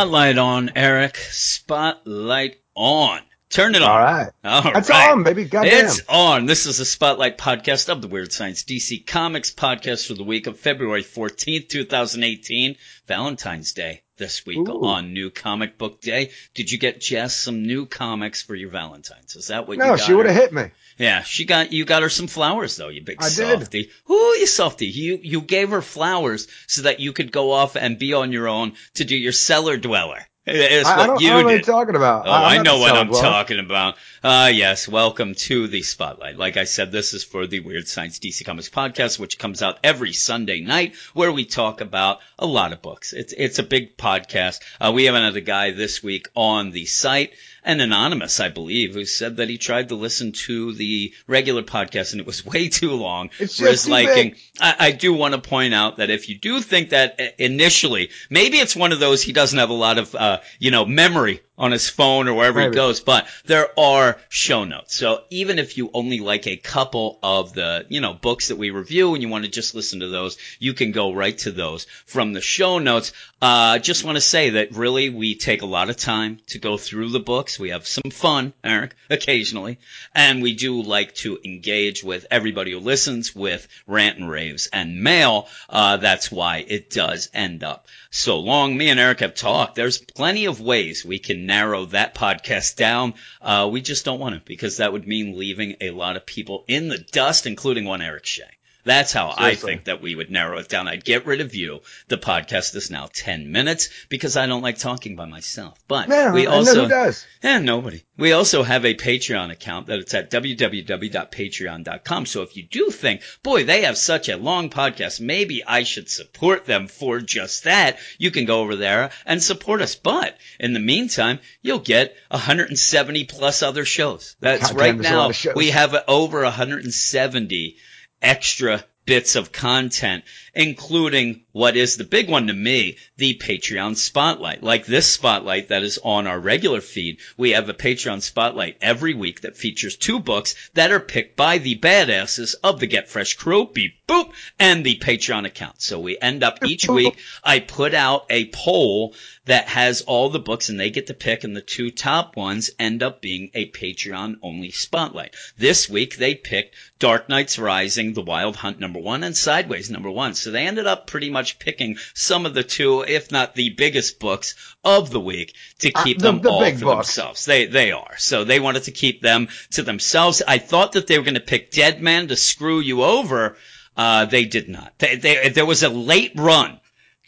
Spotlight on, Eric. Spotlight on. Turn it on. All right. All That's right. on, baby. Goddamn. It's on. This is a Spotlight podcast of the Weird Science DC Comics podcast for the week of February 14th, 2018. Valentine's Day this week Ooh. on New Comic Book Day. Did you get Jess some new comics for your Valentine's? Is that what you no, she would have hit me. Yeah, she got you got her some flowers though, you big I did. Ooh, you softy. You you gave her flowers so that you could go off and be on your own to do your cellar dweller. It's I, I what don't, you I don't know what did. you're talking about. Oh, I'm I know what I'm dweller. talking about. Uh, yes, welcome to the Spotlight. Like I said, this is for the Weird Science DC Comics podcast, which comes out every Sunday night, where we talk about a lot of books. It's it's a big podcast. Uh, we have another guy this week on the site, an anonymous, I believe, who said that he tried to listen to the regular podcast and it was way too long It's for his just liking. I, I do want to point out that if you do think that initially, maybe it's one of those he doesn't have a lot of, uh, you know, memory on his phone or wherever he goes, but there are show notes. So even if you only like a couple of the, you know, books that we review and you want to just listen to those, you can go right to those from the show notes. Uh, just want to say that really we take a lot of time to go through the books. We have some fun, Eric, occasionally, and we do like to engage with everybody who listens with rant and raves and mail. Uh, that's why it does end up so long. Me and Eric have talked. There's plenty of ways we can narrow that podcast down. Uh, we just don't want to because that would mean leaving a lot of people in the dust, including one Eric Shea. That's how I think that we would narrow it down. I'd get rid of you. The podcast is now 10 minutes because I don't like talking by myself. But Yeah, we I also, does. yeah, nobody. We also have a Patreon account that it's at www.patreon.com. So if you do think, boy, they have such a long podcast, maybe I should support them for just that, you can go over there and support us. But in the meantime, you'll get 170 plus other shows. That's right there's a lot now. We have over 170 extra bits of content, including what is the big one to me, the Patreon spotlight. Like this spotlight that is on our regular feed, we have a Patreon spotlight every week that features two books that are picked by the badasses of the Get Fresh crew, beep boop, and the Patreon account. So we end up each week, I put out a poll that has all the books and they get to pick and the two top ones end up being a Patreon only spotlight. This week they picked Dark Knights Rising, The Wild Hunt number one and Sideways number one. So they ended up pretty much picking some of the two, if not the biggest books of the week to Uh, keep the- them the all for themselves. They, they are. So they wanted to keep them to themselves. I thought that they were going to pick Dead Man to screw you over. Uh, they did not. They, they, there was a late run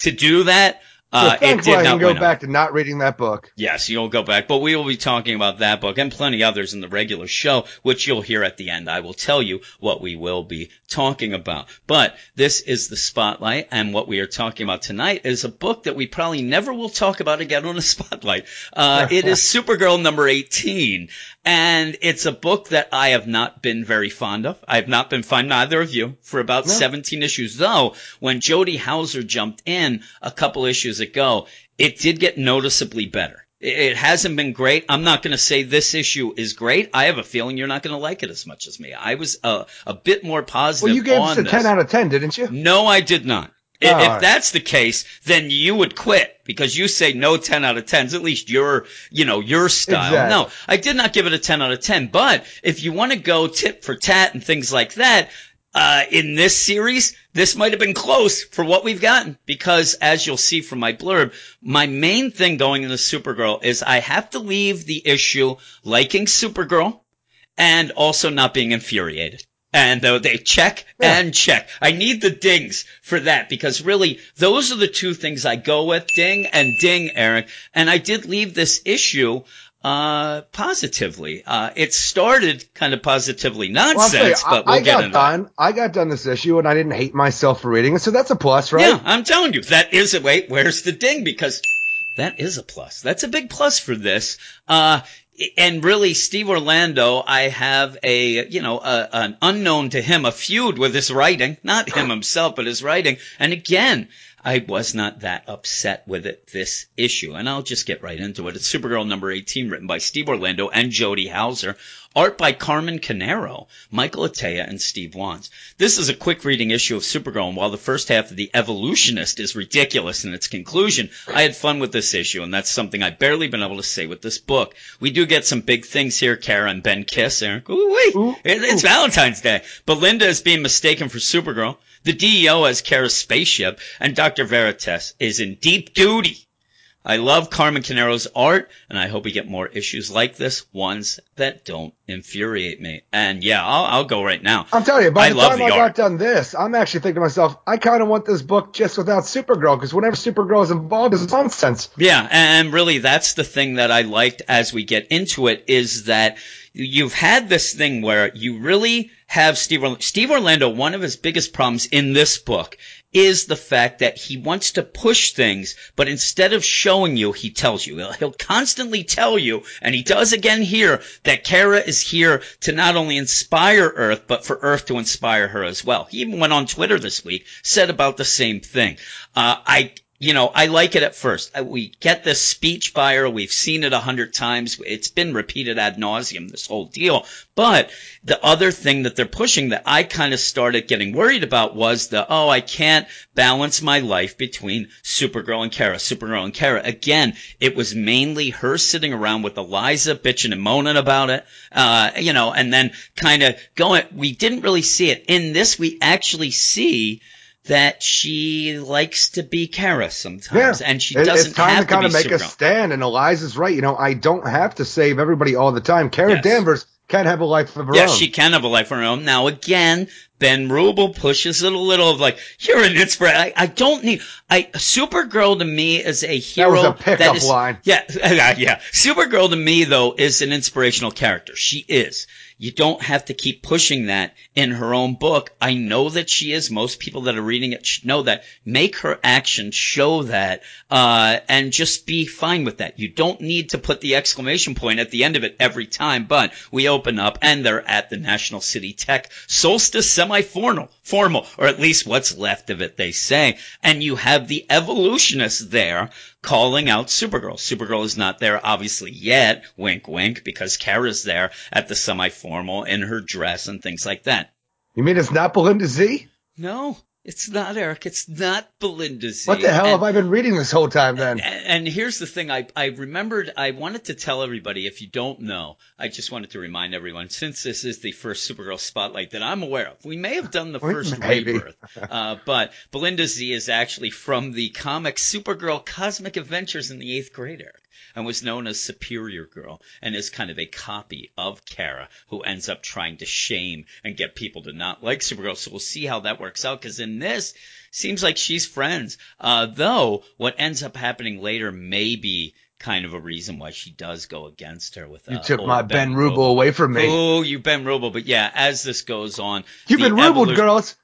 to do that. So Uh, it did I not can go back to not reading that book. Yes, you'll go back, but we will be talking about that book and plenty others in the regular show, which you'll hear at the end. I will tell you what we will be talking about. But this is the spotlight, and what we are talking about tonight is a book that we probably never will talk about again on a spotlight. Uh, it is Supergirl number 18, and it's a book that I have not been very fond of. I have not been fond, neither of you, for about No. 17 issues, though, when Jody Houser jumped in a couple issues ago, it did get noticeably better. It hasn't been great. I'm not going to say this issue is great. I have a feeling you're not going to like it as much as me. I was uh, a bit more positive Well, you gave us a this. 10 out of 10, didn't you? No, I did not. I- Oh, if that's the case, then you would quit because you say no 10 out of 10s, at least your, you know, your style. Exactly. No, I did not give it a 10 out of 10, but if you want to go tit for tat and things like that, uh, in this series, this might have been close for what we've gotten because as you'll see from my blurb, my main thing going into Supergirl is I have to leave the issue liking Supergirl and also not being infuriated. And uh, they check Yeah. and check. I need the dings for that because really those are the two things I go with, ding and ding, Eric. And I did leave this issue uh positively. Uh it started kind of positively Well, you, nonsense, I, but we'll I get got into that. done. I got done this issue and I didn't hate myself for reading it, so that's a plus, right? Yeah, I'm telling you, that is a wait. Where's the ding? Because that is a plus. That's a big plus for this. Uh, and really, Steve Orlando, I have a, you know, a, an unknown to him, a feud with his writing, not him himself, but his writing. And again, I was not that upset with it this issue. And I'll just get right into it. It's Supergirl number 18 written by Steve Orlando and Jody Houser. Art by Carmen Carnero, Michael Atiyeh, and Steve Wands. This is a quick reading issue of Supergirl, and while the first half of The Evolutionist is ridiculous in its conclusion, I had fun with this issue, and that's something I've barely been able to say with this book. We do get some big things here. Kara and Ben kiss. Ooh, wait, it's Valentine's Day. Belinda is being mistaken for Supergirl. The DEO has Kara's spaceship, and Dr. Veritas is in deep duty. I love Carmen Carnero's art, and I hope we get more issues like this, ones that don't infuriate me. And yeah, I'll, I'll go right now. I'm telling you, by I the time the I art. got done this, I'm actually thinking to myself, I kind of want this book just without Supergirl, because whenever Supergirl is involved, it's nonsense. Yeah, and really, that's the thing that I liked as we get into it, is that you've had this thing where you really have Steve, Steve Orlando, one of his biggest problems in this book is the fact that he wants to push things, but instead of showing you, he tells you. He'll, constantly tell you, and he does again here, that Kara is here to not only inspire Earth, but for Earth to inspire her as well. He even went on Twitter this week, said about the same thing. Uh, I, you know, I like it at first. We get this speech by her. We've seen it a hundred times. It's been repeated ad nauseum, this whole deal. But the other thing that they're pushing that I kind of started getting worried about was the, oh, I can't balance my life between Supergirl and Kara, Supergirl and Kara. Again, it was mainly her sitting around with Eliza bitching and moaning about it, uh, you know, and then kind of going, we didn't really see it. In this, we actually see that she likes to be Kara sometimes, yeah. and she doesn't it's time have to kind of make a stand. And Eliza's right. You know, I don't have to save everybody all the time. Kara yes. Danvers can have a life of her yes, own. Yes, she can have a life of her own. Now, again, Ben Rubel pushes it a little of like, you're an inspiration. I, I, don't need, I, Supergirl to me is a hero. That was a pickup is, line. Yeah, yeah. Supergirl to me though is an inspirational character. She is. You don't have to keep pushing that in her own book. I know that she is. Most people that are reading it should know that. Make her action show that, uh, and just be fine with that. You don't need to put the exclamation point at the end of it every time, but we open up and they're at the National City Tech Solstice semi-formal, formal, or at least what's left of it, they say. And you have the evolutionists there calling out Supergirl. Supergirl is not there, obviously, yet, wink wink, because Kara's there at the semi-formal in her dress and things like that. You mean it's not Belinda Zee? No, it's not Eric. It's not Belinda Zee. What the hell and, have I been reading this whole time then? And, and, here's the thing. I, I remembered, I wanted to tell everybody, if you don't know, I just wanted to remind everyone, since this is the first Supergirl spotlight that I'm aware of, we may have done the first Maybe. rebirth, uh, but Belinda Zee is actually from the comic Supergirl Cosmic Adventures in the eighth grade, Eric and was known as Superior Girl and is kind of a copy of Kara who ends up trying to shame and get people to not like Supergirl. So we'll see how that works out because in this seems like she's friends. Uh, though what ends up happening later may be kind of a reason why she does go against her with uh, you took my Ben, ben Rubel away from me. Oh, you Ben Rubel, but yeah, as this goes on, you've been Rubel, girls.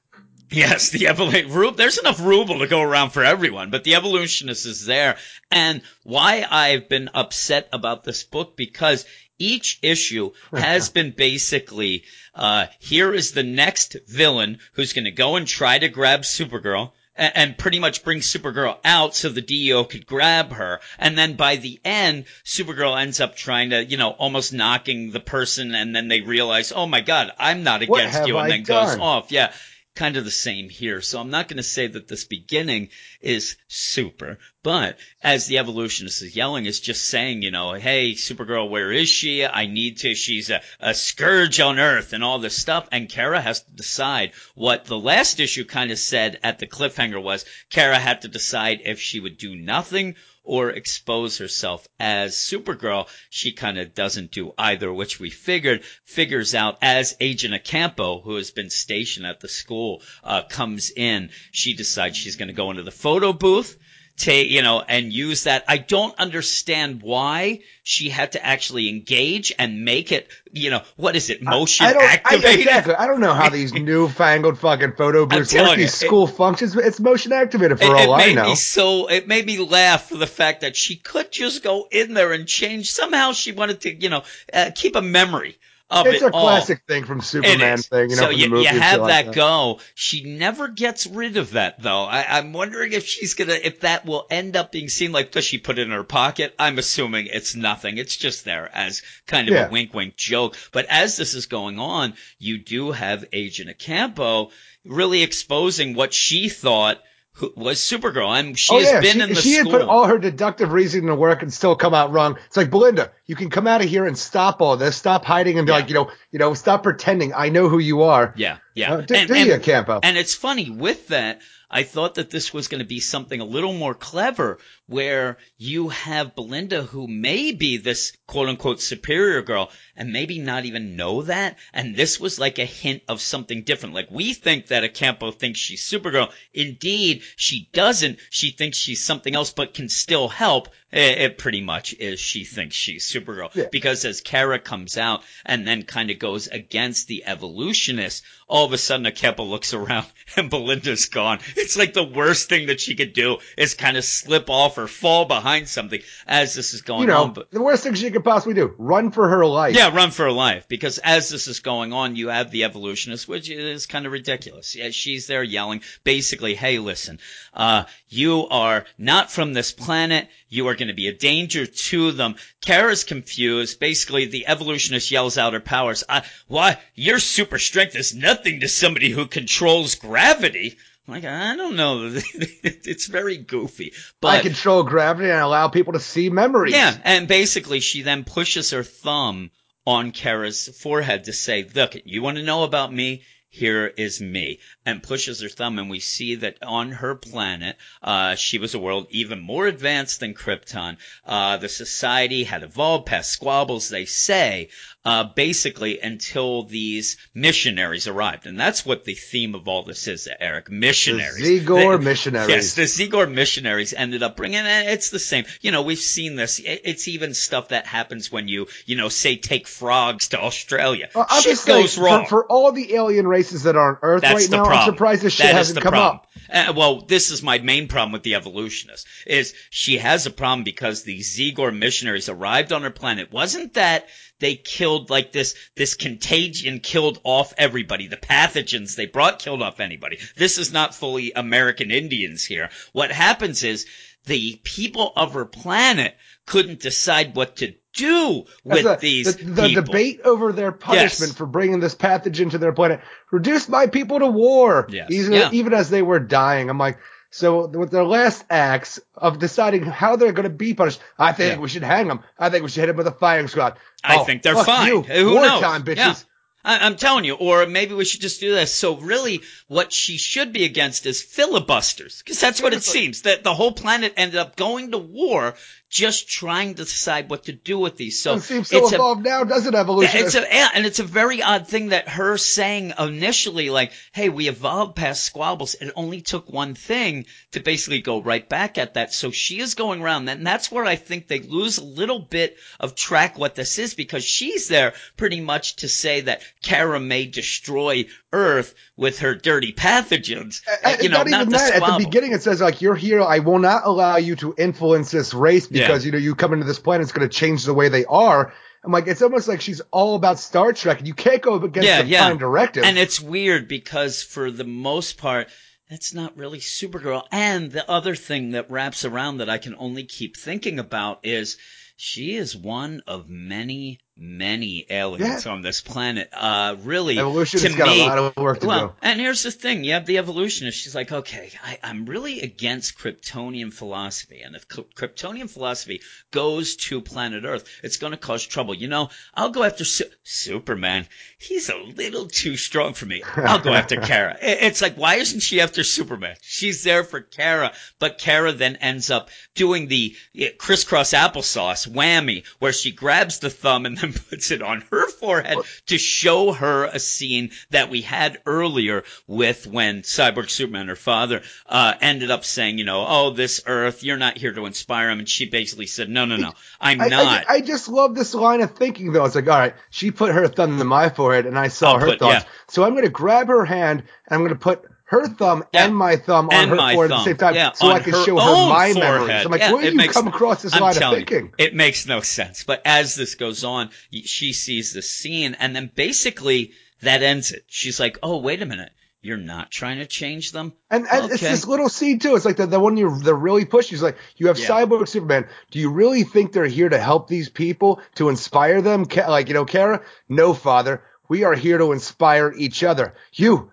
Yes, the evolution. There's enough ruble to go around for everyone, but the evolutionist is there. And why I've been upset about this book because each issue has been basically, uh, here is the next villain who's going to go and try to grab Supergirl and, and pretty much bring Supergirl out so the DEO could grab her. And then by the end, Supergirl ends up trying to, you know, almost knocking the person and then they realize, oh my God, I'm not against you and then done? goes off. Yeah kind of the same here. So I'm not going to say that this beginning is super, but as the evolutionist is yelling, it's just saying, you know, hey, Supergirl, where is she? I need to, she's a, a scourge on Earth and all this stuff. And Kara has to decide what the last issue kind of said at the cliffhanger was Kara had to decide if she would do nothing or expose herself as Supergirl. She kind of doesn't do either, which we figured figures out as Agent Ocampo, who has been stationed at the school, uh, comes in. She decides she's going to go into the photo booth take, you know, and use that. I don't understand why she had to actually engage and make it, you know, what is it, motion I, I activated? I, exactly. I don't know how these newfangled fucking photo booths work, these school it, functions. It's motion activated for it, all it I know. Me so, it made me laugh for the fact that she could just go in there and change. Somehow she wanted to, you know, uh, keep a memory it's it a classic thing from Superman thing. You know, so you, you have that, that go. She never gets rid of that though. I, am wondering if she's gonna, if that will end up being seen like, does she put it in her pocket? I'm assuming it's nothing. It's just there as kind of yeah. a wink wink joke. But as this is going on, you do have Agent Ocampo really exposing what she thought who was Supergirl, and she oh, has yeah. been she, in the She school. had put all her deductive reasoning to work and still come out wrong. It's like Belinda, you can come out of here and stop all this, stop hiding and be yeah. like, you know, you know, stop pretending. I know who you are. Yeah, yeah. Uh, do, and, do and, you, Campo? And it's funny with that. I thought that this was going to be something a little more clever where you have Belinda who may be this quote unquote superior girl and maybe not even know that. And this was like a hint of something different. Like we think that Ocampo thinks she's Supergirl. Indeed, she doesn't. She thinks she's something else, but can still help. It, it pretty much is she thinks she's Supergirl. Yeah. Because as Kara comes out and then kind of goes against the evolutionist, all of a sudden Ocampo looks around and Belinda's gone. It's like the worst thing that she could do is kind of slip off or fall behind something as this is going on. you know, on. But the worst thing she could possibly do, run for her life. Yeah, run for her life. Because as this is going on, you have the evolutionist, which is kind of ridiculous. Yeah, she's there yelling, basically, hey, listen, uh, you are not from this planet. You are going to be a danger to them. Kara's confused. Basically, the evolutionist yells out her powers. Uh, why? Your super strength is nothing to somebody who controls gravity. Like, I don't know. it's very goofy. But I control gravity and allow people to see memories. Yeah, and basically she then pushes her thumb on Kara's forehead to say, look, you want to know about me? Here is me, and pushes her thumb, and we see that on her planet, uh, she was a world even more advanced than Krypton. Uh, the society had evolved past squabbles, they say, uh, basically until these missionaries arrived. And that's what the theme of all this is, Eric. Missionaries. The Zegor missionaries. Yes, the Zegor missionaries ended up bringing, and it's the same. You know, we've seen this. It's even stuff that happens when you, you know, say take frogs to Australia. Well, shit goes wrong. For, for, all the alien races that are on Earth that's right now, problem. I'm surprised this shit that hasn't come problem. up. Uh, well, this is my main problem with the evolutionist, is she has a problem because the Zegor missionaries arrived on her planet. Wasn't that they killed like this, this contagion killed off everybody. The pathogens they brought killed off anybody. This is not fully American Indians here. What happens is the people of her planet couldn't decide what to do with a, these the, the debate over their punishment yes. for bringing this pathogen to their planet reduced my people to war yes. even, yeah. even as they were dying i'm like so with their last acts of deciding how they're going to be punished, I think yeah. we should hang them. I think we should hit them with a firing squad. I oh, think they're fine. You. Who Wartime, knows? bitches. Yeah. I, am telling you, or maybe we should just do this. So really, what she should be against is filibusters, because that's what it seems. That the whole planet ended up going to war just trying to decide what to do with these. So it seems so evolved a, now, doesn't evolution? It's a, and it's a very odd thing that her saying initially, like, "Hey, we evolved past squabbles." It only took one thing to basically go right back at that. So she is going around, and that's where I think they lose a little bit of track what this is because she's there pretty much to say that Kara may destroy Earth with her dirty pathogens. Uh, you know, not, not that. At the beginning, it says like, "You're here. I will not allow you to influence this race." Because, yeah. you know, you come into this planet, it's going to change the way they are. I'm like, it's almost like she's all about Star Trek, and you can't go against yeah, the yeah. prime directive. And it's weird because for the most part, that's not really Supergirl. And the other thing that wraps around that I can only keep thinking about is she is one of many many aliens yeah. on this planet. Uh, really, has got me, a lot of work to well, do. And here's the thing: you have the evolutionist. She's like, okay, I, am really against Kryptonian philosophy, and if Kryptonian philosophy goes to planet Earth, it's going to cause trouble. You know, I'll go after Su- Superman. He's a little too strong for me. I'll go after Kara. It's like, why isn't she after Superman? She's there for Kara, but Kara then ends up doing the crisscross applesauce whammy, where she grabs the thumb and then and puts it on her forehead to show her a scene that we had earlier with when Cyborg Superman, her father, uh, ended up saying, you know, oh, this Earth, you're not here to inspire him. And she basically said, no, no, no, I'm I, not. I, I, just love this line of thinking though. It's like, all right, she put her thumb in my forehead and I saw I'll her put, thoughts. Yeah. So I'm going to grab her hand and I'm going to put her thumb yeah. and my thumb on her forehead at the same time, yeah, so I can show her my forehead. memories. I'm like, yeah, where do you makes, come across this I'm line of thinking? You, it makes no sense. But as this goes on, she sees the scene, and then basically that ends it. She's like, "Oh, wait a minute." You're not trying to change them, and, and okay. it's this little scene too. It's like the, the one you're they're really pushing. It's like you have yeah. Cyborg Superman. Do you really think they're here to help these people to inspire them? Like you know, Kara. No, Father. We are here to inspire each other. You,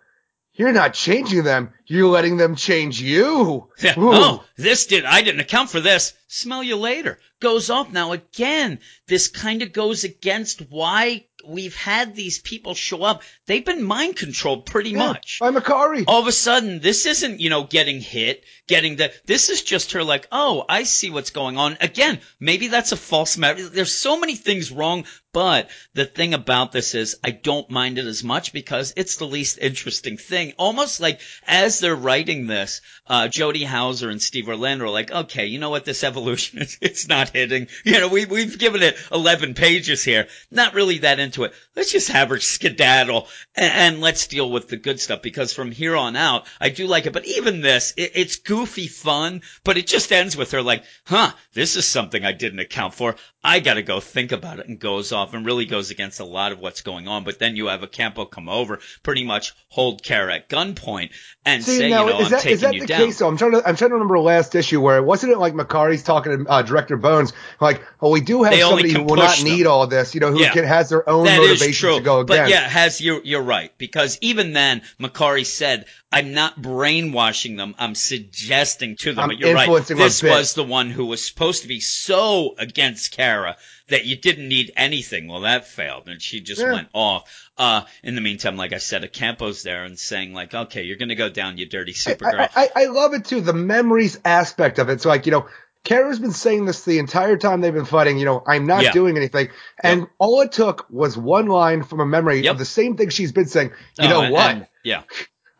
you're not changing them. You're letting them change you. Yeah. Oh, this did. I didn't account for this. Smell you later. Goes off now again. This kind of goes against why we've had these people show up. They've been mind controlled pretty yeah, much. By Mokkari. All of a sudden, this isn't, you know, getting hit, getting the, this is just her like, oh, I see what's going on. Again, maybe that's a false memory. There's so many things wrong, but the thing about this is I don't mind it as much because it's the least interesting thing. Almost like as they're writing this, uh, Jody Houser and Steve Orlando are like, okay, you know what? This evolution is, it's not hitting. You know, we, we've given it 11 pages here. Not really that into it. Let's just have her skedaddle and, and let's deal with the good stuff because from here on out, I do like it. But even this, it, it's goofy fun, but it just ends with her like, huh, this is something I didn't account for. I gotta go think about it and goes off and really goes against a lot of what's going on. But then you have Ocampo come over, pretty much hold Kara at gunpoint and See, say, now, you know, I'm that, taking is that you the down. Case, so I'm trying to, I'm trying to remember the last issue where it wasn't it like Mokkari's talking to uh, Director Bones, like, oh, we do have they somebody who will not them. need all this, you know, who yeah. can, has their own that motivation to go against. But yeah, has you're, you're right. Because even then, Mokkari said, I'm not brainwashing them. I'm suggesting to them. I'm but you're right. This was the one who was supposed to be so against Kara that you didn't need anything. Well, that failed, and she just yeah. went off. Uh, in the meantime, like I said, Ocampo's there and saying like, okay, you're gonna go down, you dirty Supergirl. I, I, I love it too, the memories aspect of it. So like, you know, Kara's been saying this the entire time they've been fighting, you know, I'm not yeah. doing anything. And yep. all it took was one line from a memory yep. of the same thing she's been saying. You oh, know and, what? And, yeah.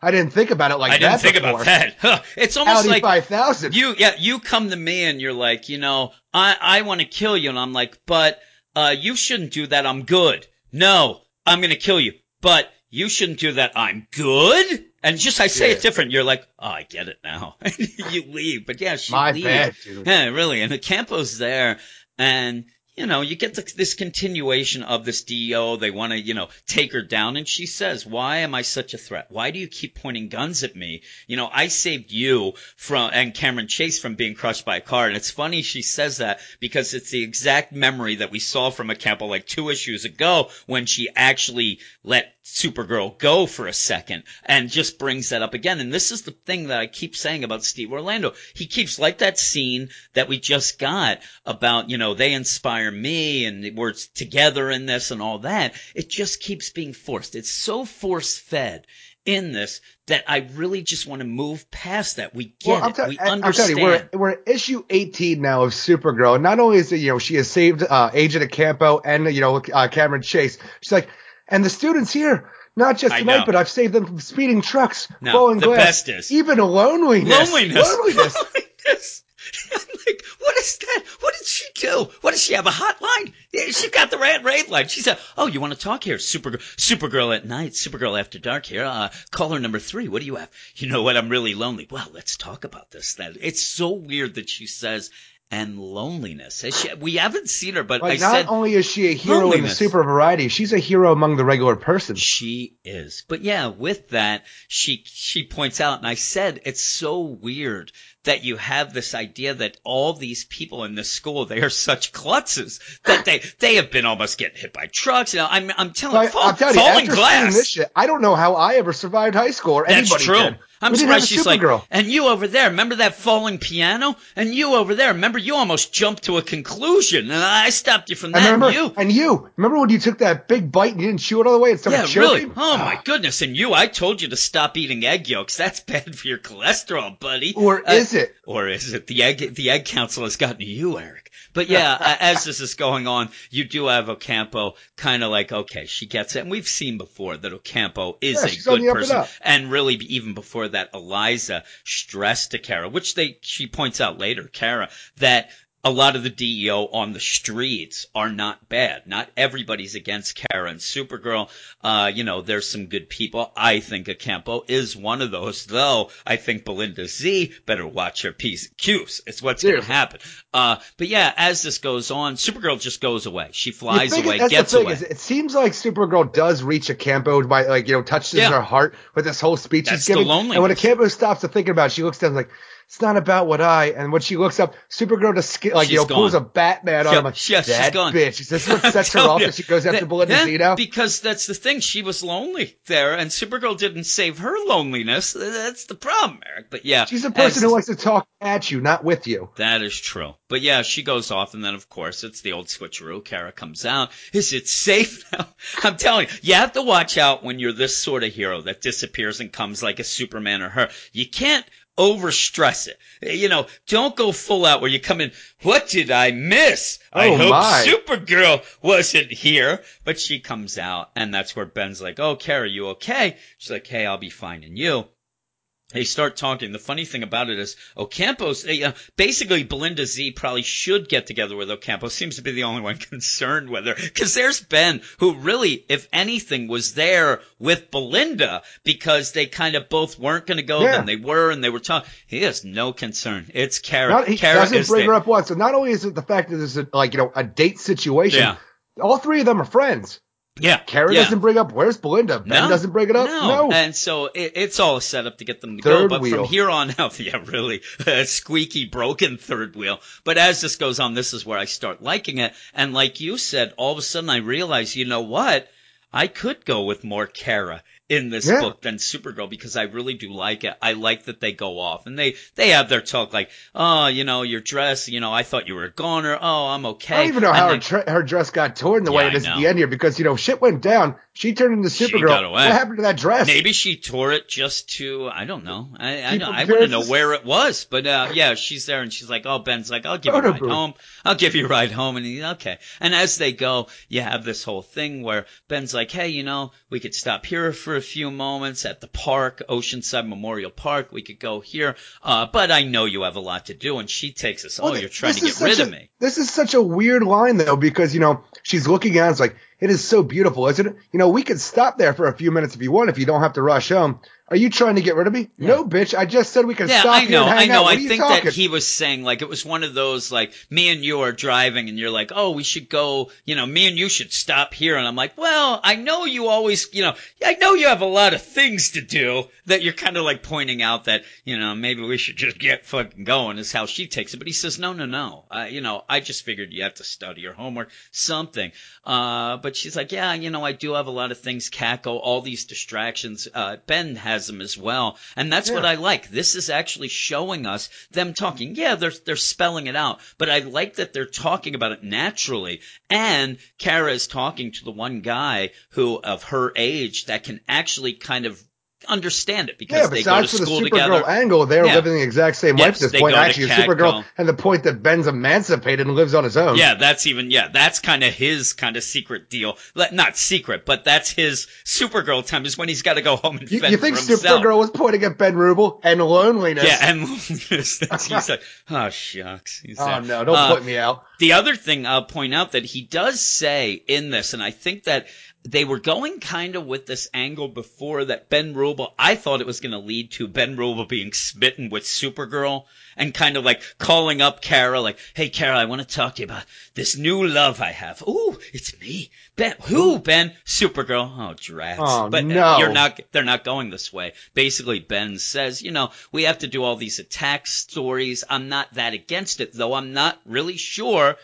I didn't think about it like I that. I didn't think before. about that. Huh. It's almost Audi like 5000. You, yeah, you come to me and you're like, you know, I, I want to kill you. And I'm like, but uh, you shouldn't do that. I'm good. No, I'm going to kill you. But you shouldn't do that. I'm good. And just I say yeah. it different. You're like, oh, I get it now. you leave. But yeah, she My leaves. bad, dude. Yeah, really. And the Campo's there and you know, you get this continuation of this DEO. They want to, you know, take her down. And she says, why am I such a threat? Why do you keep pointing guns at me? You know, I saved you from, and Cameron Chase from being crushed by a car. And it's funny she says that because it's the exact memory that we saw from Ocampo like two issues ago when she actually let Supergirl go for a second and just brings that up again. And this is the thing that I keep saying about Steve Orlando. He keeps like that scene that we just got about, you know, they inspire me and we're together in this and all that. It just keeps being forced. It's so force fed in this that I really just want to move past that. We get well, it. we understand. I'm telling you, we're, we're issue 18 now of Supergirl. And not only is it, you know, she has saved, uh, Agent Ocampo and, you know, uh, Cameron Chase. She's like, and the students here, not just tonight, but I've saved them from speeding trucks, no, falling glass, best is even loneliness. Loneliness. Loneliness. loneliness. like, what is that? What did she do? What does she have a hotline? She got the red rave line. She said, "Oh, you want to talk here, Supergirl? Supergirl at night, Supergirl after dark here. Uh, caller number three. What do you have? You know what? I'm really lonely. Well, let's talk about this. That it's so weird that she says and loneliness. She, we haven't seen her, but like I not said, only is she a hero loneliness. in the super variety, she's a hero among the regular person. She is. But yeah, with that, she she points out, and I said it's so weird that you have this idea that all these people in this school they are such klutzes that they they have been almost getting hit by trucks. You know, I'm I'm telling you, fall, I'm telling you, falling glass. This shit, I don't know how I ever survived high school or That's anybody true. Did. I'm we surprised she's like, girl. and you over there, remember that falling piano? And you over there, remember you almost jumped to a conclusion, and I stopped you from that. Remember, and you, and you, remember when you took that big bite and you didn't chew it all the way and started yeah, choking? really. Oh my goodness! And you, I told you to stop eating egg yolks. That's bad for your cholesterol, buddy. Or uh, is it? Or is it? The egg, the egg council has gotten to you, Eric. But yeah, as this is going on, you do have Ocampo kind of like, okay, she gets it. And we've seen before that Ocampo is yeah, a good person. And really, even before that, Eliza stressed to Kara, which they, she points out later, Kara, that a lot of the DEO on the streets are not bad. Not everybody's against Kara and Supergirl. Uh, you know, there's some good people. I think Ocampo is one of those, though. I think Belinda Zee better watch her P's and Q's. It's what's going to happen. Uh, but yeah, as this goes on, Supergirl just goes away. She flies away, gets away. Is, it seems like Supergirl does reach Ocampo by, like, you know, touches yeah. her heart with this whole speech That's she's giving. And when Ocampo stops to think about it, she looks down like, it's not about what I. And when she looks up, Supergirl just like she's you know gone. pulls a Batman on. Yeah, like, yeah, that gone. bitch. Is this what sets her off? That she goes after Belinda yeah, Zito? Because that's the thing. She was lonely there, and Supergirl didn't save her loneliness. That's the problem, Eric. But yeah, she's a person who likes to talk at you, not with you. That is true. But yeah, she goes off, and then of course it's the old switcheroo. Kara comes out. Is it safe now? I'm telling you, you have to watch out when you're this sort of hero that disappears and comes like a Superman or her. You can't overstress it. You know, don't go full out where you come in, what did I miss? Oh I hope my. Supergirl wasn't here. But she comes out and that's where Ben's like, oh, Kara, you okay? She's like, hey, I'll be finding you they start talking. The funny thing about it is Ocampo's uh, basically Belinda Zee probably should get together with Ocampo. Seems to be the only one concerned with her because there's Ben who really, if anything, was there with Belinda because they kind of both weren't going to go. Yeah. Then they were, and they were talking. He has no concern. It's Kara. Not, he Kara doesn't bring her up once. So not only is it the fact that it's a, like you know a date situation. Yeah. All three of them are friends. Yeah. Kara yeah. doesn't bring up where's Belinda. Ben no, doesn't bring it up. No. no. And so it, it's all set up to get them to third go. But wheel. from here on out, yeah, really, squeaky, broken third wheel. But as this goes on, this is where I start liking it. And like you said, all of a sudden I realize, you know what? I could go with more Kara in this yeah. book than Supergirl because I really do like it. I like that they go off and they they have their talk like, oh, you know, your dress, you know, I thought you were a goner. Oh, I'm okay. I don't even know and how tra- her dress got torn the yeah, way it is at the end here because you know shit went down. She turned into Supergirl. What happened to that dress? Maybe she tore it just to I don't know. I I, I want to know where it was, but uh, yeah, she's there and she's like, oh, Ben's like, I'll give you a ride home. I'll give you a ride home, and he's okay. And as they go, you have this whole thing where Ben's like, hey, you know, we could stop here for a few moments at the park, Oceanside Memorial Park. We could go here. Uh, but I know you have a lot to do. And she takes us, well, oh, you're trying to get rid a, of me. This is such a weird line though, because, you know, she's looking at us like, it is so beautiful, isn't it? You know, we could stop there for a few minutes if you want, if you don't have to rush home. Are you trying to get rid of me? Yeah. No, bitch. I just said we could yeah, stop I know, I know. I think talking? that he was saying like it was one of those like me and you are driving and you're like, oh, we should go. You know, me and you should stop here. And I'm like, well, I know you always, you know, I know you have a lot of things to do that you're kind of like pointing out that you know maybe we should just get fucking going is how she takes it. But he says, no, no, no. Uh, you know, I just figured you have to study your homework, something. Uh, but she's like, yeah, you know, I do have a lot of things. Kako, all these distractions. Uh, Ben has them as well. And that's yeah. what I like. This is actually showing us them talking. Yeah, they're, they're spelling it out, but I like that they're talking about it naturally. And Kara is talking to the one guy who, of her age, that can actually kind of understand it because yeah, they go to school the Supergirl together. angle, they're yeah. living the exact same yes, life at this point. Actually, Supergirl, and the point that Ben's emancipated and lives on his own. Yeah, that's even yeah, that's kind of his kind of secret deal. Not secret, but that's his Supergirl time is when he's got to go home and you, You think. Supergirl was pointing at Ben Rubel and loneliness? Yeah, and loneliness. he's like, oh shucks. He's oh no, don't uh, put me out. The other thing I'll point out that he does say in this, and I think that they were going kind of with this angle before that Ben Rubel, I thought it was going to lead to Ben Rubel being smitten with Supergirl and kind of like calling up Kara, like, hey, Kara, I want to talk to you about this new love I have. Ooh, it's me. Ben, who, Ben? Supergirl. Oh, drats. Oh, but uh, no. you're not, they're not going this way. Basically, Ben says, you know, we have to do all these attack stories. I'm not that against it, though I'm not really sure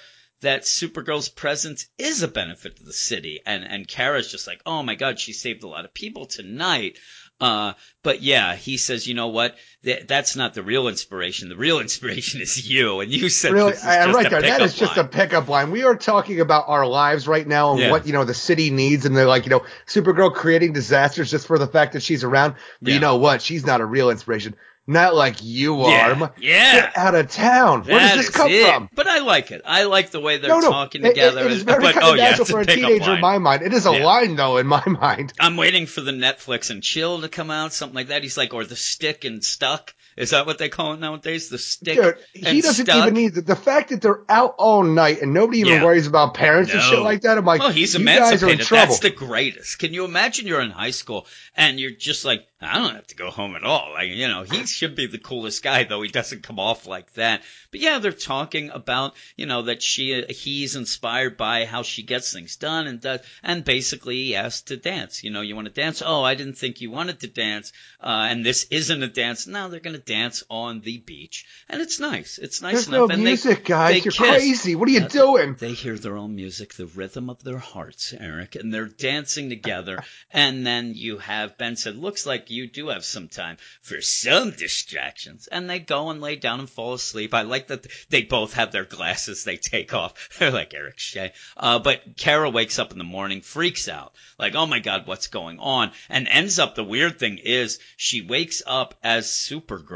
that Supergirl's presence is a benefit to the city. And, and Kara's just like, oh my God, she saved a lot of people tonight. Uh, but yeah, he says, you know what? Th- that's not the real inspiration. The real inspiration is you. And you said, really, I, right there, that is just a pickup line. We are talking about our lives right now and yeah. what, you know, the city needs. And they're like, you know, Supergirl creating disasters just for the fact that she's around. But yeah. you know what? She's not a real inspiration. Not like you are. Yeah. Get out of town. Where does this come it. from? But I like it. I like the way they're no, no. talking together. It, it is very but, oh, kind of oh, natural yeah, for a teenager in my mind. It is a yeah. line though in my mind. I'm waiting for the Netflix and chill to come out, something like that. He's like, or the stick and stuck Is that what they call it nowadays? The stick. Dude, he doesn't stuck? even need the, the fact that they're out all night and nobody even yeah. worries about parents no. and shit like that. I'm like, well, he's emancipated. That's the greatest. Can you imagine you're in high school and you're just like, I don't have to go home at all. Like, you know, he should be the coolest guy, though he doesn't come off like that. But yeah, they're talking about, you know, that she, he's inspired by how she gets things done and does, and basically he asked to dance. You know, you want to dance? Oh, I didn't think you wanted to dance. Uh, and this isn't a dance. Now they're going to dance on the beach. And it's nice. It's nice There's enough. no and music, they, guys. They You're kiss. crazy. What are you uh, doing? They hear their own music, the rhythm of their hearts, Eric, and they're dancing together. and then you have Ben said, looks like you do have some time for some distractions. And they go and lay down and fall asleep. I like that they both have their glasses they take off. They're like Eric Shea. Uh, but Kara wakes up in the morning, freaks out. Like, oh my God, what's going on? And ends up, the weird thing is, she wakes up as Supergirl.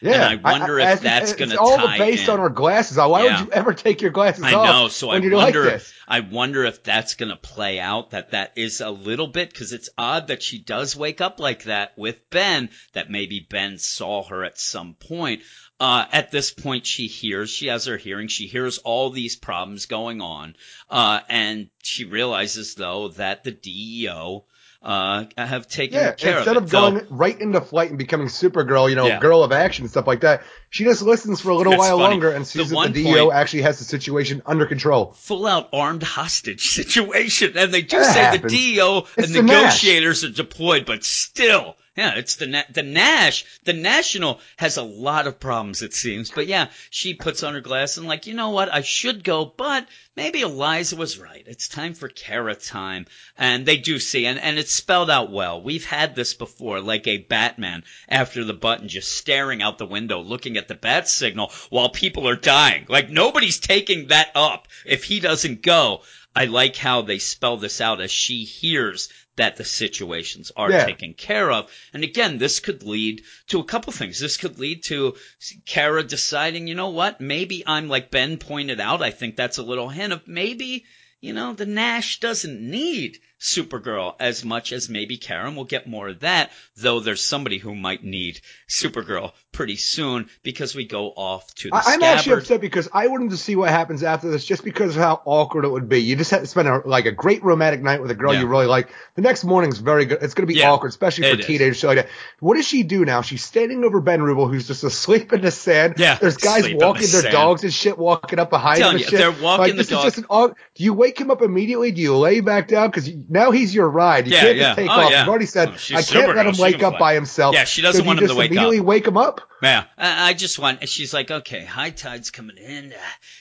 Yeah. And I wonder I, if that's going to tie all based in. on her glasses. Why yeah. would you ever take your glasses I off? I know. So I wonder, like I wonder if that's going to play out, that that is a little bit, cause it's odd that she does wake up like that with Ben, that maybe Ben saw her at some point. Uh, at this point, she hears, she has her hearing, she hears all these problems going on, uh, and she realizes though that the DEO, uh, have taken yeah, care instead of, of going so, right into flight and becoming Supergirl, you know, yeah. girl of action and stuff like that. She just listens for a little while funny. longer and sees the that the DEO actually has the situation under control. Full out armed hostage situation, and they do that say happens. the DEO it's and the negotiators Nash. are deployed, but still yeah, it's the the Nash. The National has a lot of problems, it seems. But yeah, she puts on her glass and like, you know what? I should go, but maybe Eliza was right. It's time for Kara time, and they do see, and and it's spelled out well. We've had this before, like a Batman after the button, just staring out the window, looking at the bat signal while people are dying. Like nobody's taking that up if he doesn't go. I like how they spell this out as she hears that the situations are yeah. taken care of. And again, this could lead to a couple things. This could lead to Kara deciding, you know what, maybe I'm like Ben pointed out. I think that's a little hint of maybe, you know, the Nash doesn't need Supergirl as much as maybe Karen. We'll get more of that, though there's somebody who might need Supergirl pretty soon because we go off to the I, I'm actually upset because I wanted to see what happens after this just because of how awkward it would be. You just had to spend a, like a great romantic night with a girl yeah. you really like. The next morning's very good. It's going to be yeah, awkward, especially for teenagers. Like that. What does she do now? She's standing over Ben Rubel, who's just asleep in the sand. Yeah, There's guys walking the their sand. dogs and shit, walking up behind him and you. They're walking like, the dog. do you wake him up immediately? Do you lay back down? Because now he's your ride. You yeah, can't yeah. just take oh, off. Yeah. You've already said, oh, I can't let him wake up by himself. Yeah, she doesn't so want him to wake up. immediately wake him up? Yeah, I, just want. She's like, okay, high tide's coming in. Uh,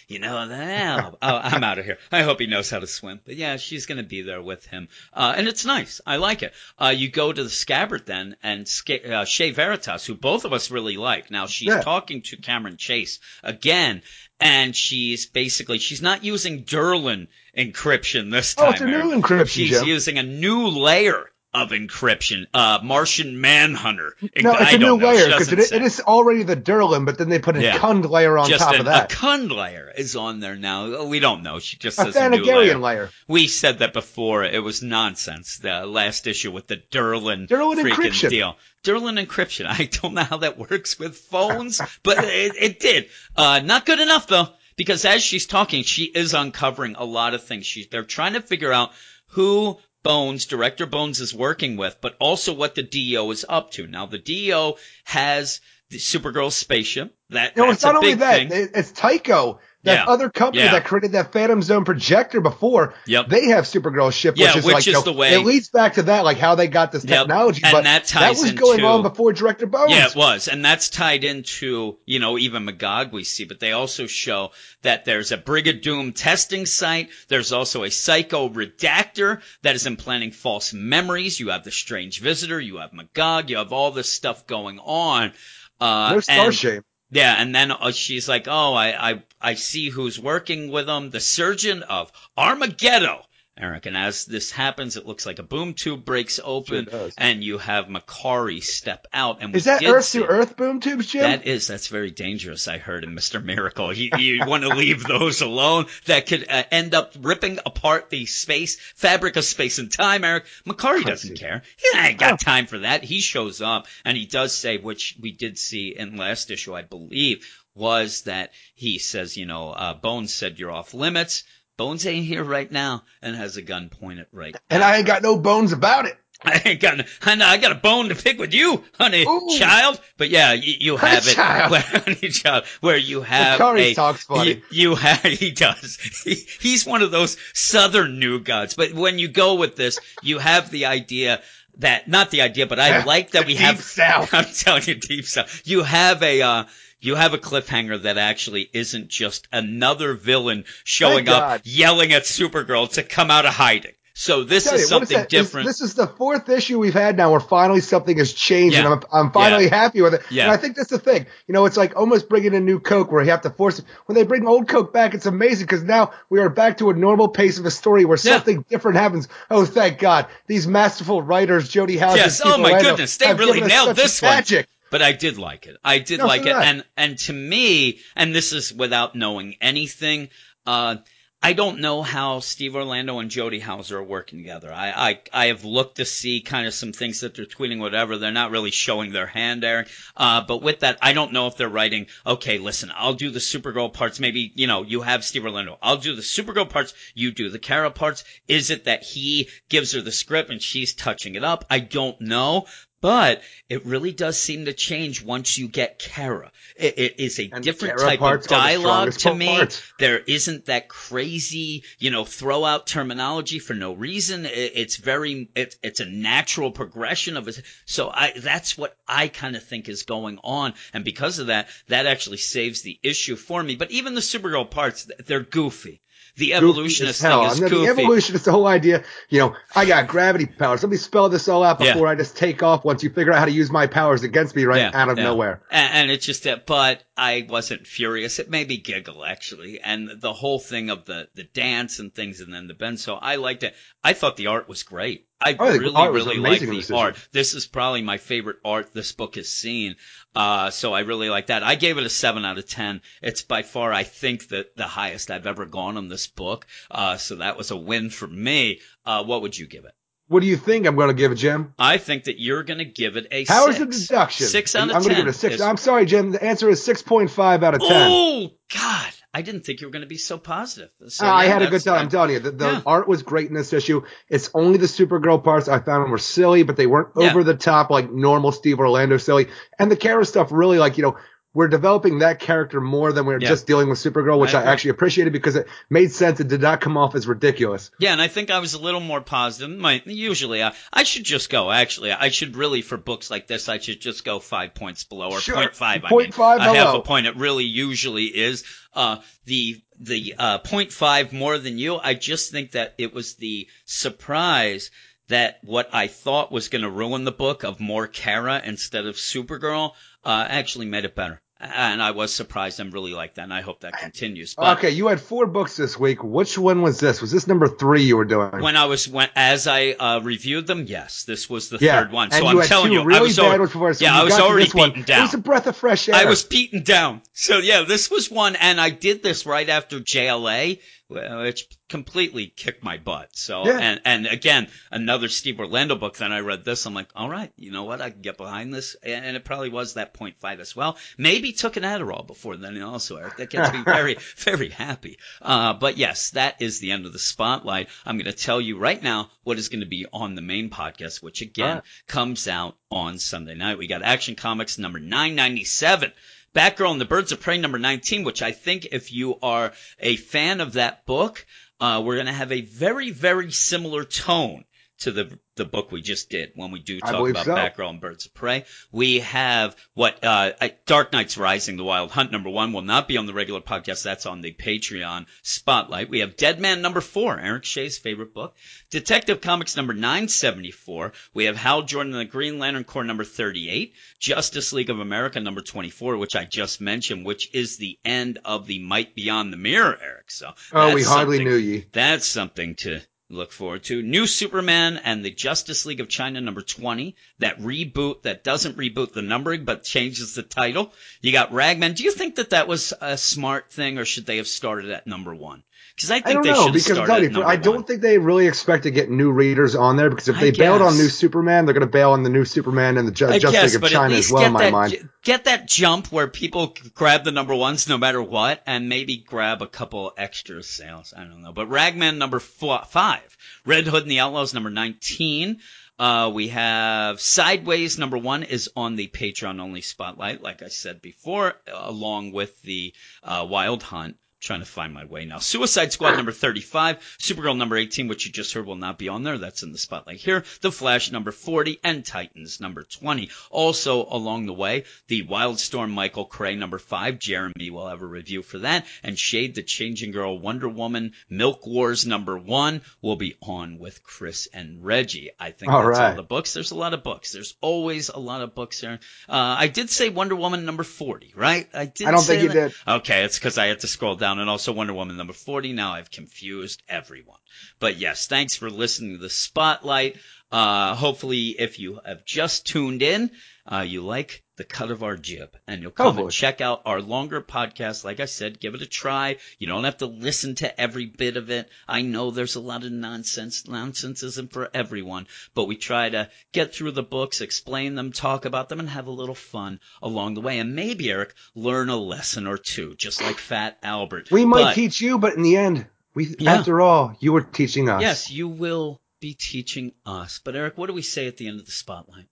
you know, now oh, I'm out of here. I hope he knows how to swim. But yeah, she's gonna be there with him, uh, and it's nice. I like it. Uh, you go to the scabbard then, and uh, Shay Veritas, who both of us really like. Now she's yeah. talking to Cameron Chase again, and she's basically she's not using Durlan encryption this time. Oh, it's a new encryption. She's Jim. using a new layer of encryption. Uh, Martian Manhunter. No, it's I a new layer because it, it is already the Durlan, but then they put a yeah. Kund layer on just top an, of that. A Kund layer is on there now. We don't know. She just a says a new layer. layer. We said that before. It was nonsense. The last issue with the Durlan, freaking encryption. deal. Durlan encryption. I don't know how that works with phones, but it, it did. Uh, not good enough though, because as she's talking, she is uncovering a lot of things. She, they're trying to figure out who Bones, Director Bones is working with, but also what the DEO is up to. Now, the DEO has the Supergirl spaceship. That, no, it's not only that. Thing. It's Tycho that yeah. other company yeah. that created that Phantom Zone projector before, yep. they have Supergirl ship, which yeah, is which like, is you know, the way. It leads back to that, like how they got this yep. technology. And but that ties that was into, going on before Director Bones. Yeah, it was. And that's tied into, you know, even Magog we see, but they also show that there's a Brigadoon testing site. There's also a psycho redactor that is implanting false memories. You have the strange visitor. You have Magog. You have all this stuff going on. Uh, no star shape. Yeah, and then uh, she's like, "Oh, I, I I see who's working with them. The surgeon of Armageddon." Eric. And as this happens, it looks like a boom tube breaks open, sure and you have Mokkari step out. And is that Earth to Earth boom tubes, Jim? That is. That's very dangerous. I heard in Mister Miracle. You, you want to leave those alone. That could uh, end up ripping apart the space fabric of space and time. Eric Mokkari doesn't care. He ain't got oh. time for that. He shows up, and he does say, which we did see in last issue, I believe, was that he says, you know, uh, Bones said you're off limits. Bones ain't here right now and has a gun pointed right. And I ain't got no bones about it. I ain't got, I, know. I got a bone to pick with you, honey, Ooh. child. But yeah, you, you have it, child. Where, honey, child, where you have a, talks funny. You, you have, he does. He, he's one of those southern new gods. But when you go with this, you have the idea that, not the idea, but I like that we have. South. I'm telling you, deep south. You have a, uh, you have a cliffhanger that actually isn't just another villain showing up yelling at Supergirl to come out of hiding. So this is you, something is different. This, this, is the fourth issue we've had now where finally something has changed yeah. and I'm, I'm finally yeah. happy with it. Yeah. And I think that's the thing. You know, it's like almost bringing a new Coke where you have to force it. When they bring old Coke back, it's amazing because now we are back to a normal pace of a story where something different happens. Oh, thank God. These masterful writers, Jody Houser. Yes. Oh my goodness. They really nailed this one. But I did like it. I did no, like it. And, and to me, and this is without knowing anything, uh, I don't know how Steve Orlando and Jody Houser are working together. I, I, I have looked to see kind of some things that they're tweeting, whatever. They're not really showing their hand, Eric. Uh, but with that, I don't know if they're writing, okay, listen, I'll do the Supergirl parts. Maybe, you know, you have Steve Orlando. I'll do the Supergirl parts. You do the Kara parts. Is it that he gives her the script and she's touching it up? I don't know. But it really does seem to change once you get Kara. it, it is a and different type of dialogue to me. Parts. There isn't that crazy, you know, throw out terminology for no reason. It, it's very, it, it's a natural progression of it. So I, that's what I kind of think is going on. And because of that, that actually saves the issue for me. But even the Supergirl parts, they're goofy the evolutionist thing is goofy. The evolutionist, the whole idea, you know, I got gravity powers. Let me spell this all out before yeah. I just take off once you figure out how to use my powers against me right yeah, out of yeah. nowhere. And, and, it's just that, but I wasn't furious. It made me giggle actually. And the whole thing of the, the dance and things and then the bend. So I liked it. I thought the art was great. I, I really, really like the art. This is probably my favorite art this book has seen. Uh, so I really like that. I gave it a seven out of 10. It's by far, I think, the, the highest I've ever gone on this book. Uh, so that was a win for me. Uh, what would you give it? What do you think I'm going to give it, Jim? I think that you're going to give it a How six. is the deduction? Six out of I'm 10. I'm going to give it a six. It's... I'm sorry, Jim. The answer is 6.5 out of 10. Oh, God. I didn't think you were going to be so positive. So, uh, yeah, I had a good time. I'm telling you, the, the yeah. art was great in this issue. It's only the Supergirl parts I found were silly, but they weren't yeah. over the top like normal Steve Orlando silly. And the Kara stuff really like, you know, we're developing that character more than we're yeah. just dealing with Supergirl, which I, I, actually appreciated because it made sense. It did not come off as ridiculous. Yeah, and I think I was a little more positive. My, usually, I, I should just go. Actually, I should really for books like this, I should just go five points below or sure. point five. Point I mean, five I have a point. It really usually is. Uh, the the uh, point five more than you. I just think that it was the surprise that what I thought was going to ruin the book of more Kara instead of Supergirl uh, actually made it better and I was surprised and really like that, and I hope that continues. But okay, you had four books this week. Which one was this? Was this number three you were doing? When I was when as I uh, reviewed them, yes, this was the yeah. third one. So I'm telling you, really I was already, before, so yeah, I was already beaten one. down. It was a breath of fresh air. I was beaten down. So yeah, this was one, and I did this right after JLA which completely kicked my butt. So, yeah. and, and again, another Steve Orlando book. Then I read this. I'm like, all right, you know what? I can get behind this. And it probably was that point five as well. Maybe took an Adderall before then also, Eric. That gets me very, very happy. Uh, but yes, that is the end of the spotlight. I'm going to tell you right now what is going to be on the main podcast, which again right. comes out on Sunday night. We got Action Comics number 997. Batgirl and the Birds of Prey number 19, which I think if you are a fan of that book, uh, we're going to have a very, very similar tone to the the book we just did when we do talk about so. Batgirl and Birds of Prey. We have what uh, Dark Knights Rising, The Wild Hunt number one will not be on the regular podcast. That's on the Patreon spotlight. We have Deadman number four, Eric Shea's favorite book. Detective Comics number 974. We have Hal Jordan and the Green Lantern Corps number 38. Justice League of America number 24, which I just mentioned, which is the end of the Might Beyond the Mirror, Eric. So oh, we hardly knew ye. That's something to look forward to. New Superman and the Justice League of China number 20. That reboot that doesn't reboot the numbering but changes the title. You got Ragman. Do you think that that was a smart thing or should they have started at number one? Because I think I don't they know because I don't one. think they really expect to get new readers on there because if they bailed on new Superman, they're going to bail on the new Superman and the Ju- Justice League of China as well. In my that, mind, get that jump where people grab the number ones no matter what, and maybe grab a couple extra sales. I don't know, but Ragman number four, five, Red Hood and the Outlaws number nineteen. Uh, we have Sideways number one is on the Patreon only spotlight, like I said before, along with the uh, Wild Hunt trying to find my way now. Suicide Squad number 35, Supergirl number 18, which you just heard will not be on there. That's in the spotlight here. The Flash number 40 and Titans number 20. Also along the way, the Wildstorm Michael Cray number 5. Jeremy will have a review for that. And Shade the Changing Girl Wonder Woman Milk Wars number 1 will be on with Chris and Reggie. I think all that's right. all the books. There's a lot of books. There's always a lot of books here. Uh, I did say Wonder Woman number 40, right? I did I don't think you did. Okay, it's because I had to scroll down and also Wonder Woman number 40. Now I've confused everyone. But yes, thanks for listening to the Spotlight. Uh, hopefully, if you have just tuned in, uh, you like the cut of our jib and you'll come and check out our longer podcast. Like I said, give it a try. You don't have to listen to every bit of it. I know there's a lot of nonsense. Nonsense isn't for everyone, but we try to get through the books, explain them, talk about them and have a little fun along the way. And maybe Eric learn a lesson or two, just like Fat Albert. We might but, teach you, but in the end, we, yeah. after all, you were teaching us. Yes, you will be teaching us. But Eric, what do we say at the end of the spotlight?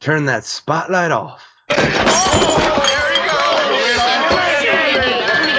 Turn that spotlight off. Oh, there he goes! He's you go.